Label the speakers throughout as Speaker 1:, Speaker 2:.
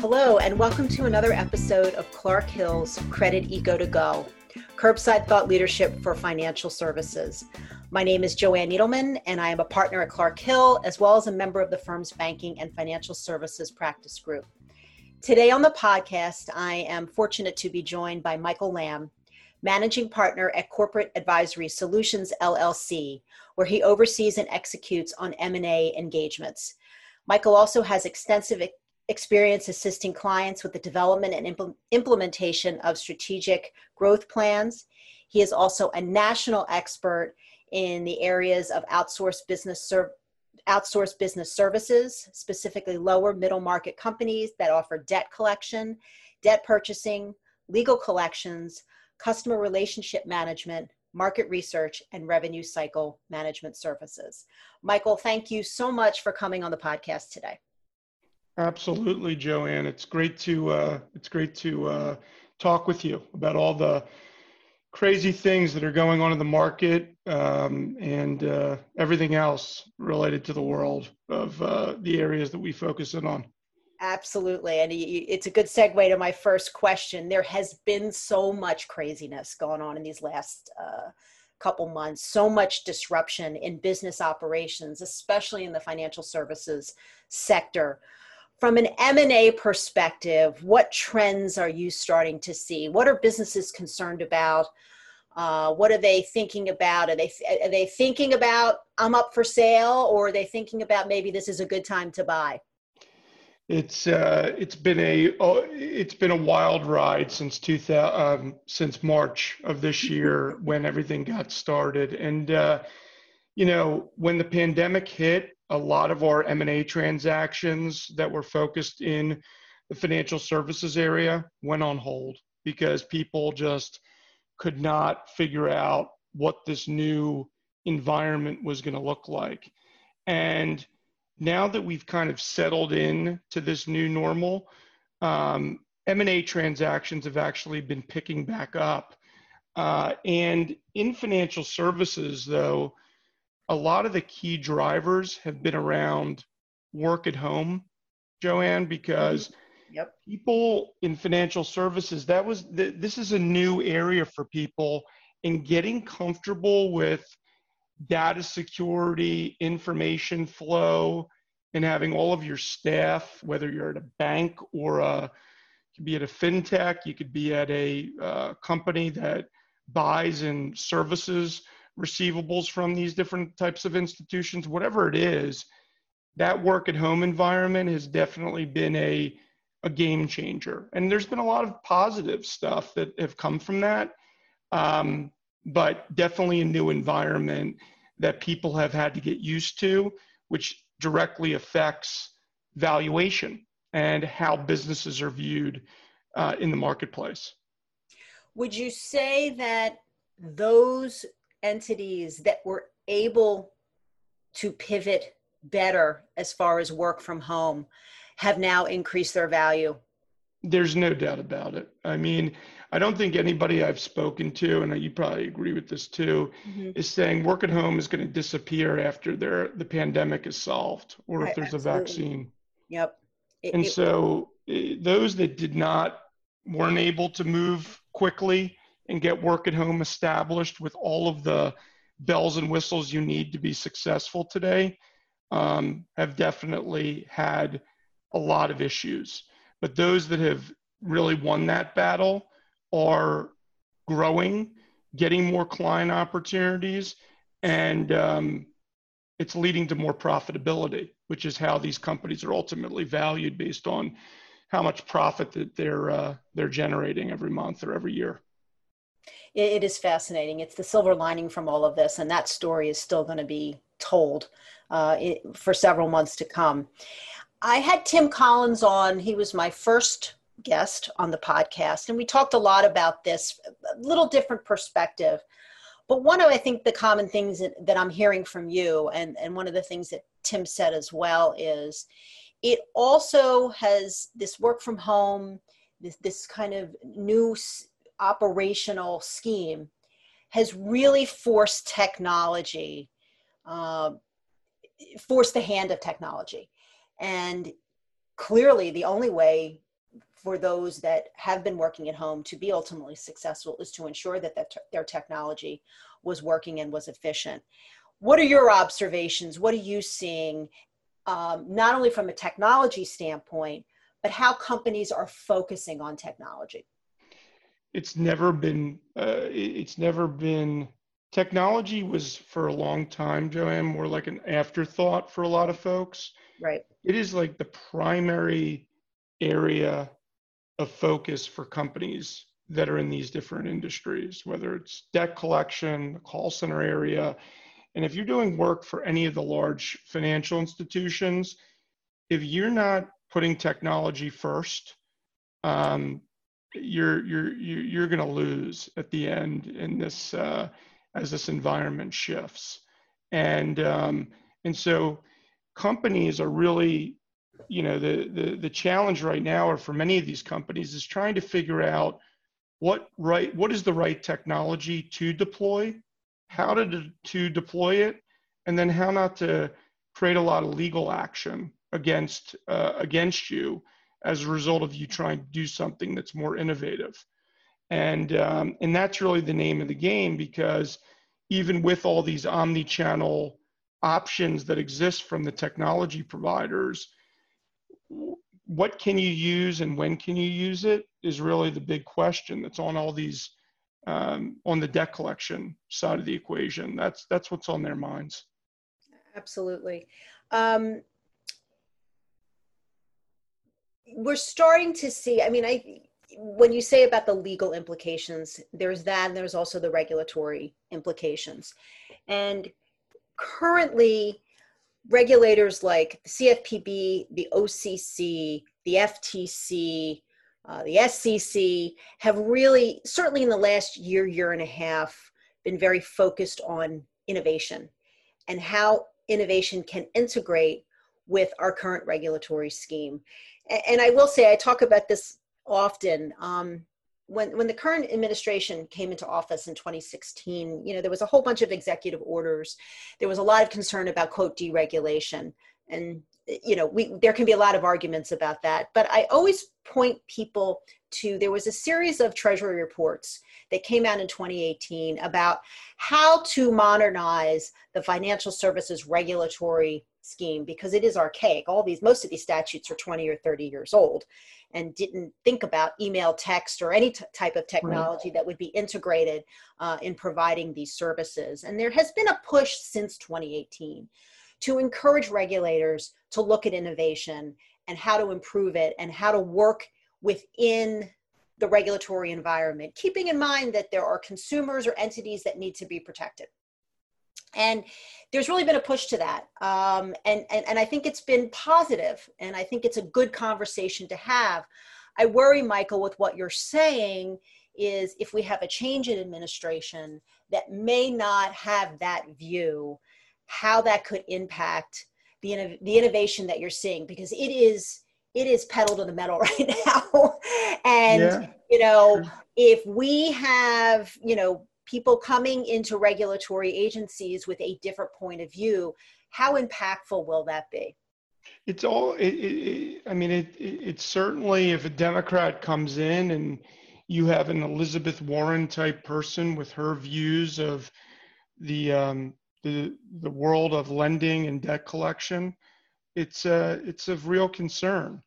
Speaker 1: Hello, and welcome to another episode of Clark Hill's Credit Eco to Go, curbside thought leadership for financial services. My name is Joanne Needleman, and I am a partner at Clark Hill, as well as a member of the firm's banking and financial services practice group. Today on the podcast, I am fortunate to be joined by Michael Lamb, managing partner at Corporate Advisory Solutions LLC, where he oversees and executes on M&A engagements. Michael also has extensive experience assisting clients with the development and impl- implementation of strategic growth plans. He is also a national expert in the areas of outsourced business ser- outsourced business services, specifically lower middle market companies that offer debt collection, debt purchasing, legal collections, customer relationship management, market research, and revenue cycle management services. Michael, thank you so much for coming on the podcast today.
Speaker 2: Absolutely, Joanne. It's great to uh, it's great to uh, talk with you about all the crazy things that are going on in the market um, and uh, everything else related to the world of uh, the areas that we focus in on.
Speaker 1: Absolutely. And it's a good segue to my first question. There has been so much craziness going on in these last uh, couple months, so much disruption in business operations, especially in the financial services sector from an m&a perspective what trends are you starting to see what are businesses concerned about uh, what are they thinking about are they are they thinking about i'm up for sale or are they thinking about maybe this is a good time to buy
Speaker 2: it's uh, it's been a oh, it's been a wild ride since 2000 um, since March of this year when everything got started and uh, you know when the pandemic hit a lot of our M&A transactions that were focused in the financial services area went on hold because people just could not figure out what this new environment was going to look like. And now that we've kind of settled in to this new normal, um, M&A transactions have actually been picking back up. Uh, and in financial services, though, a lot of the key drivers have been around work at home, Joanne, because
Speaker 1: mm-hmm. yep.
Speaker 2: people in financial services, that was the, this is a new area for people in getting comfortable with data security, information flow, and having all of your staff, whether you're at a bank or a, you could be at a fintech, you could be at a uh, company that buys and services receivables from these different types of institutions, whatever it is, that work at home environment has definitely been a, a game changer. And there's been a lot of positive stuff that have come from that, um, but definitely a new environment that people have had to get used to, which directly affects valuation and how businesses are viewed uh, in the marketplace.
Speaker 1: Would you say that those entities that were able to pivot better as far as work from home have now increased their value.
Speaker 2: There's no doubt about it. I mean, I don't think anybody I've spoken to, and you probably agree with this too, mm-hmm. is saying work at home is going to disappear after the pandemic is solved or if there's absolutely. a vaccine.
Speaker 1: Yep.
Speaker 2: It, and it, so eh, those that did not weren't able to move quickly and get work at home established with all of the bells and whistles you need to be successful today um, have definitely had a lot of issues. But those that have really won that battle are growing, getting more client opportunities, and um, it's leading to more profitability, which is how these companies are ultimately valued based on how much profit that they're uh, they're generating every month or every year
Speaker 1: it, is fascinating. It's the silver lining from all of this, and that story is still going to be told uh, it, for several months to come. I had Tim Collins on. He was my first guest on the podcast, and we talked a lot about this, a little different perspective. But one of, I think, the common things that, that I'm hearing from you, and, and one of the things that Tim said as well, is it also has this work from home, this, this kind of new operational scheme has really forced technology uh, force the hand of technology. And clearly, the only way for those that have been working at home to be ultimately successful is to ensure that their technology was working and was efficient. What are your observations? What are you seeing, um, not only from a technology standpoint, but how companies are focusing on technology?
Speaker 2: It's never been. Uh, it's never been. Technology was for a long time, Joanne, more like an afterthought for a lot of folks.
Speaker 1: Right.
Speaker 2: It is like the primary area of focus for companies that are in these different industries, whether it's debt collection, the call center area. And if you're doing work for any of the large financial institutions, if you're not putting technology first, um, you're you're you're going to lose at the end in this uh, as this environment shifts, and um, and so companies are really you know the, the the challenge right now or for many of these companies is trying to figure out what right what is the right technology to deploy how to to deploy it and then how not to create a lot of legal action against uh, against you as a result of you trying to do something that's more innovative. And um, and that's really the name of the game because even with all these omni-channel options that exist from the technology providers what can you use and when can you use it is really the big question that's on all these um, on the debt collection side of the equation. That's that's what's on their minds.
Speaker 1: Absolutely. Um, we're starting to see i mean i when you say about the legal implications there's that and there's also the regulatory implications. And currently regulators like the CFPB, the OCC, the FTC, uh, the SEC have really, certainly in the last year, year and a half, been very focused on innovation and how innovation can integrate with our current regulatory scheme. And, and I will say, I talk about this often. Um, when when the current administration came into office in 2016 you know there was a whole bunch of executive orders. There was a lot of concern about quote deregulation. And you know we there can be a lot of arguments about that. But i always point people to there was a series of treasury reports that came out in 2018 about how to modernize the financial services regulatory scheme because it is archaic. All these most of these statutes are 20 or 30 years old and didn't think about email text or any t- type of technology right. that would be integrated uh, in providing these services. And there has been a push since 2018 to encourage regulators to look at innovation and how to improve it and how to work within the regulatory environment, keeping in mind that there are consumers or entities that need to be protected and there's really been a push to that. Um, and, and and i think it's been positive and i think it's a good conversation to have. I worry michael with what you're saying is if we have a change in administration that may not have that view how that could impact the, the innovation that you're seeing because it is it is pedal to the metal right now. And yeah. you know if we have you know people coming into regulatory agencies with a different point of view how impactful will that be
Speaker 2: it's all it, it, i mean it, it's certainly if a democrat comes in and you have an elizabeth warren type person with her views of the um, the the world of lending and debt collection it's uh it's of real concern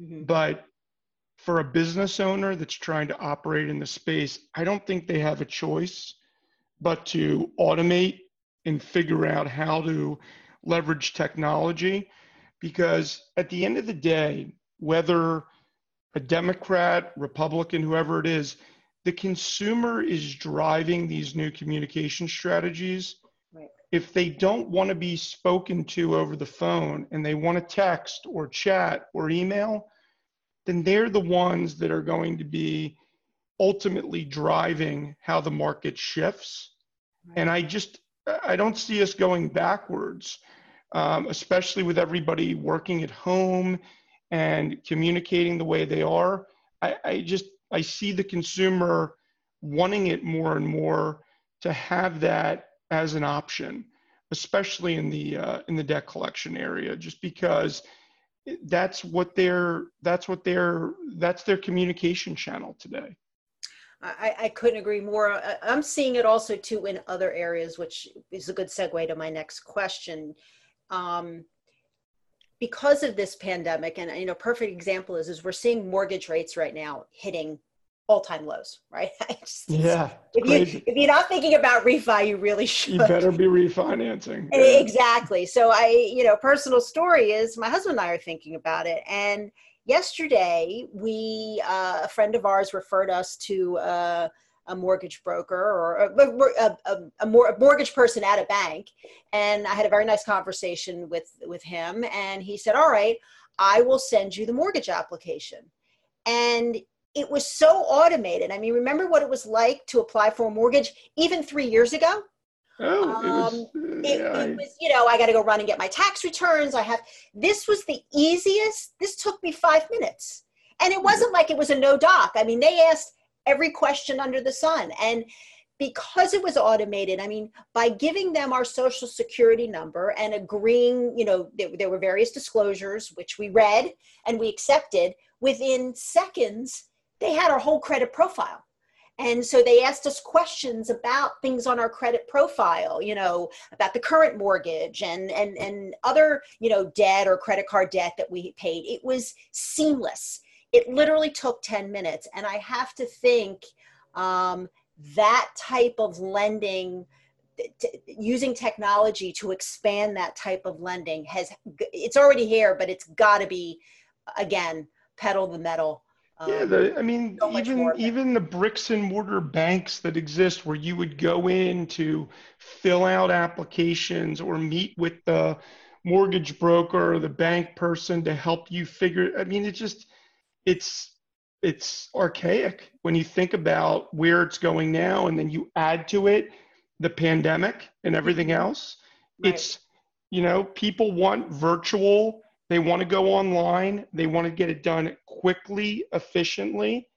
Speaker 2: mm-hmm. but for a business owner that's trying to operate in the space, I don't think they have a choice but to automate and figure out how to leverage technology. Because at the end of the day, whether a Democrat, Republican, whoever it is, the consumer is driving these new communication strategies. Right. If they don't want to be spoken to over the phone and they want to text or chat or email, then they're the ones that are going to be ultimately driving how the market shifts. And I just, I don't see us going backwards, um, especially with everybody working at home and communicating the way they are. I, I just, I see the consumer wanting it more and more to have that as an option. especially in the uh, in the debt collection area, just because that's what their that's what their that's their communication channel today.
Speaker 1: I, I couldn't agree more. I'm seeing it also too in other areas, which is a good segue to my next question. Um, because of this pandemic, and you know, perfect example is is we're seeing mortgage rates right now hitting all-time lows, right?
Speaker 2: Just, yeah.
Speaker 1: If, you, if you're not thinking about refi, you really should.
Speaker 2: You better be refinancing.
Speaker 1: Yeah. Exactly. So I, you know, personal story is my husband and I are thinking about it, and yesterday we uh, a friend of ours referred us to uh, a mortgage broker or a, a, a, a, mortgage person at a bank and i had a very nice conversation with with him and he said all right i will send you the mortgage application and it was so automated i mean remember what it was like to apply for a mortgage even three years ago
Speaker 2: Oh, it was, um,
Speaker 1: it, yeah, it was, you know, I got to go run and get my tax returns. I have, this was the easiest. This took me five minutes. And it wasn't like it was a no doc. I mean, they asked every question under the sun. And because it was automated, I mean, by giving them our social security number and agreeing, you know, there, there were various disclosures, which we read and we accepted, within seconds, they had our whole credit profile. And so they asked us questions about things on our credit profile you know about the current mortgage and and and other you know debt or credit card debt that we paid. It was seamless. It literally took 10 minutes. And i have to think um, that type of lending t- using technology to expand that type of lending has it's already here but it's got to be again pedal the metal
Speaker 2: yeah, the, um, I mean, so even even the bricks and mortar banks that exist, where you would go in to fill out applications or meet with the mortgage broker or the bank person to help you figure. I mean, it just it's it's archaic when you think about where it's going now, and then you add to it the pandemic and everything mm-hmm. else. Right. It's you know, people want virtual they want to go online, they want to get it done quickly, efficiently.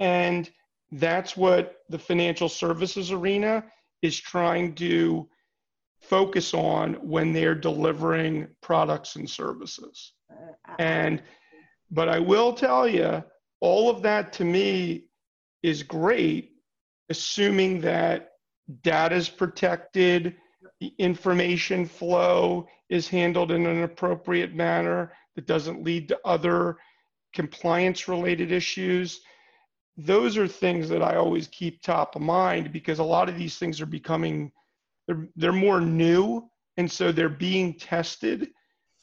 Speaker 2: And that's what the financial services arena is trying to focus on when they're delivering products and services. And, but I will tell you, all of that to me is great, assuming that data is protected, the information flow is handled in an appropriate manner that doesn't lead to other compliance related issues. Those are things that I always keep top of mind because a lot of these things are becoming they're, they're more new and so they're being tested,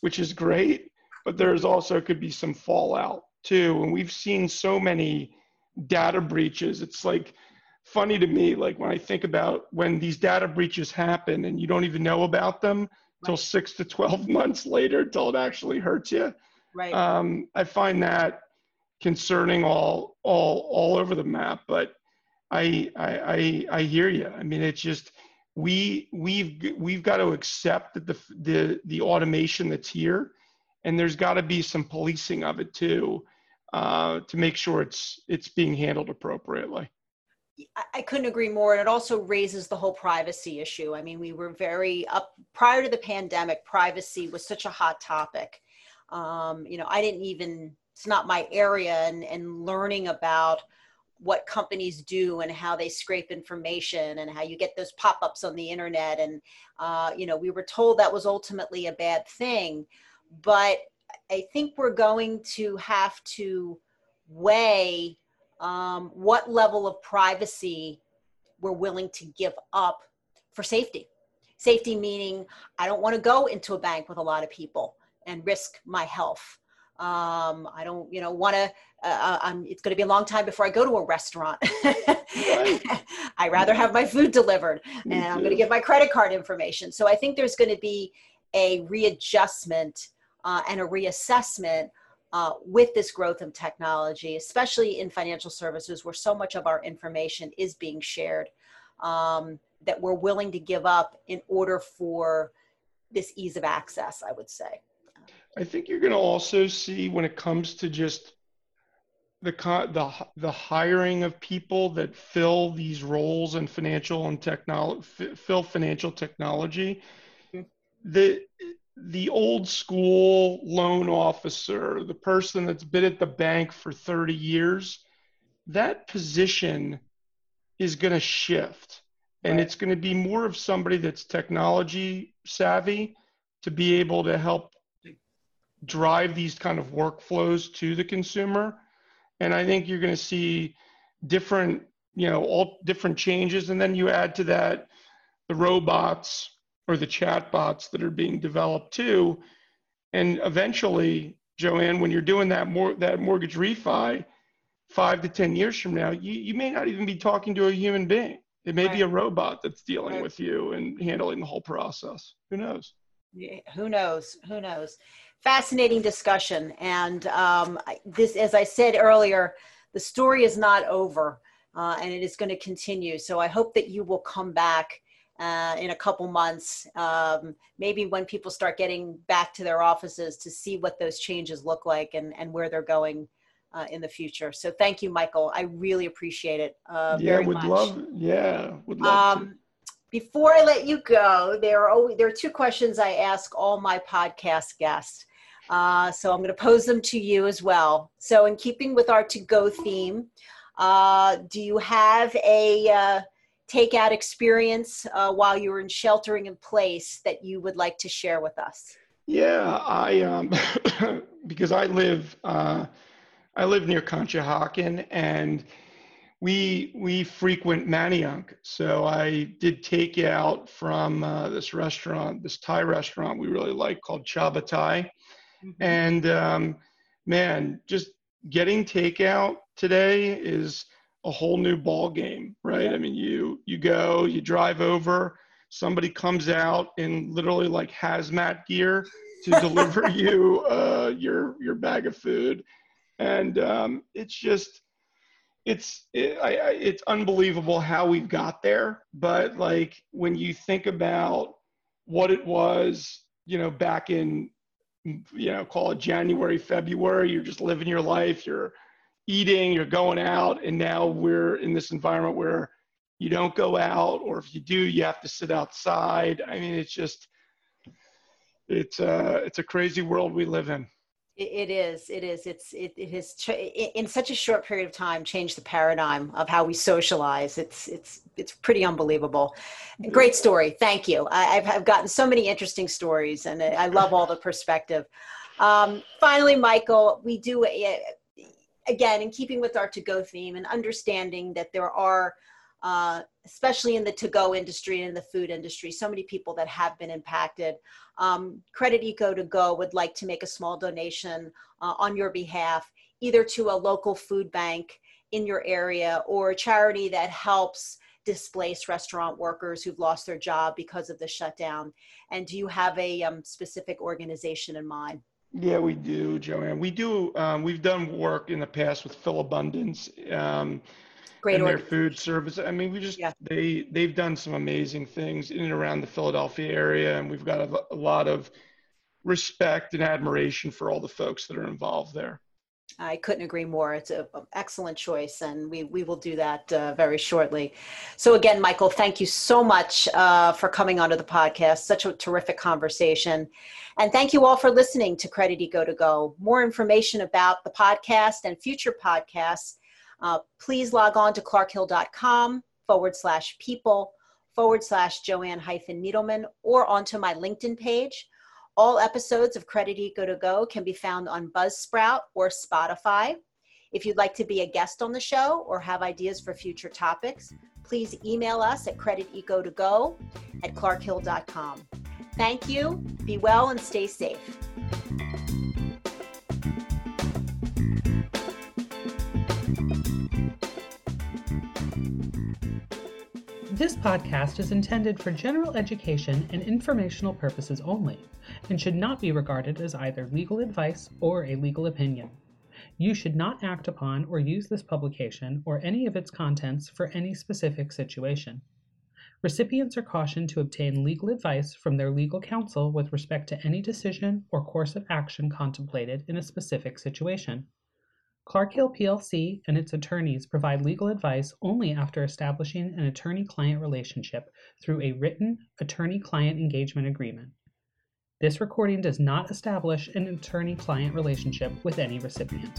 Speaker 2: which is great, but there's also could be some fallout too. And we've seen so many data breaches. It's like funny to me, like when I think about when these data breaches happen and you don't even know about them until right. six to 12 months later until it actually hurts you.
Speaker 1: Right.
Speaker 2: Um, I find that concerning all, all, all over the map, but I, I, I, I hear you. I mean, it's just, we, we've, we've got to accept that the, the, the automation that's here and there's got to be some policing of it too, uh, to make sure it's, it's being handled appropriately.
Speaker 1: I couldn't agree more. And it also raises the whole privacy issue. I mean, we were very up prior to the pandemic, privacy was such a hot topic. Um, you know, I didn't even, it's not my area and, and learning about what companies do and how they scrape information and how you get those pop-ups on the internet. And, uh, you know, we were told that was ultimately a bad thing, but I think we're going to have to weigh um, what level of privacy we're willing to give up for safety. Safety meaning I don't want to go into a bank with a lot of people and risk my health. Um, I don't, you know, want to. Uh, uh it's going to be a long time before I go to a restaurant. I rather have my food delivered, and I'm going to give my credit card information. So I think there's going to be a readjustment uh, and a reassessment uh, with this growth of technology, especially in financial services where so much of our information is being shared, um, that we're willing to give up in order for this ease of access, I would say.
Speaker 2: I think you're going to also see when it comes to just the the the hiring of people that fill these roles in financial and technology fill financial technology. Mm-hmm. the the old school loan officer, the person that's been at the bank for 30 years, that position is going to shift. And right. it's going to be more of somebody that's technology savvy to be able to help drive these kind of workflows to the consumer. And I think you're going to see different, you know, all different changes. And then you add to that the robots or the chat bots that are being developed too. And eventually, Joanne, when you're doing that more that mortgage refi, five to ten years from now, you, you may not even be talking to a human being. It may right. be a robot that's dealing right. with you and handling the whole process. Who knows?
Speaker 1: Yeah, who knows? Who knows? Fascinating discussion. And um, this, as I said earlier, the story is not over uh, and it is going to continue. So I hope that you will come back uh, in a couple months, um, maybe when people start getting back to their offices to see what those changes look like and, and where they're going uh, in the future. So thank you, Michael. I really appreciate it. Uh,
Speaker 2: yeah, would much. love. Yeah, would love um, to.
Speaker 1: Before I let you go, there are always, there are two questions I ask all my podcast guests. Uh, so I'm going to pose them to you as well. So, in keeping with our to go theme, uh, do you have a uh, takeout experience uh, while you were in sheltering in place that you would like to share with us?
Speaker 2: Yeah, I um, because I live uh, I live near Conshohocken and we we frequent Manayunk. So I did take out from uh, this restaurant, this Thai restaurant we really like called Chabaa Thai, mm-hmm. and um, man, just getting takeout today is a whole new ball game, right? Yeah. I mean, you you go, you drive over, somebody comes out in literally like hazmat gear to deliver you uh, your your bag of food, and um, it's just it's it, I, I, it's unbelievable how we've got there. But like when you think about what it was, you know, back in you know, call it January, February, you're just living your life, you're eating, you're going out, and now we're in this environment where you don't go out, or if you do, you have to sit outside. I mean, it's just it's uh it's a crazy world we live in.
Speaker 1: It is. It is. It's. It, it has in such a short period of time changed the paradigm of how we socialize. It's. It's. It's pretty unbelievable. Great story. Thank you. I, have I've gotten so many interesting stories, and I love all the perspective. Um, finally, Michael, we do again, in keeping with our to go theme and understanding that there are, uh, especially in the to go industry and in the food industry, so many people that have been impacted. Um, Credit Eco to Go would like to make a small donation uh, on your behalf, either to a local food bank in your area or a charity that helps displaced restaurant workers who've lost their job because of the shutdown? And do you have a um, specific organization in mind?
Speaker 2: Yeah, we do, Joanne. We do. Um, we've done work in the past with Philabundance. Um, Great and their food service. I mean, we just yeah. they they've done some amazing things in and around the Philadelphia area, and we've got a, a lot of respect and admiration for all the folks that are involved there.
Speaker 1: I couldn't agree more. It's an excellent choice, and we, we will do that uh, very shortly. So, again, Michael, thank you so much uh, for coming onto the podcast. Such a terrific conversation. And thank you all for listening to Credit Eco to Go. More information about the podcast and future podcasts, uh, please log on to clarkhill.com forward slash people forward slash Joanne hyphen Needleman or onto my LinkedIn page all episodes of Credit Eco to Go can be found on Buzzsprout or Spotify. If you'd like to be a guest on the show or have ideas for future topics, please email us at crediteco2go at clarkhill.com. Thank you, be well, and stay safe.
Speaker 3: This podcast is intended for general education and informational purposes only and should not be regarded as either legal advice or a legal opinion. You should not act upon or use this publication or any of its contents for any specific situation. Recipients are cautioned to obtain legal advice from their legal counsel with respect to any decision or course of action contemplated in a specific situation. Clark Hill plc and its attorneys provide legal advice only after establishing an attorney client relationship through a written attorney client engagement agreement. This recording does not establish an attorney client relationship with any recipient.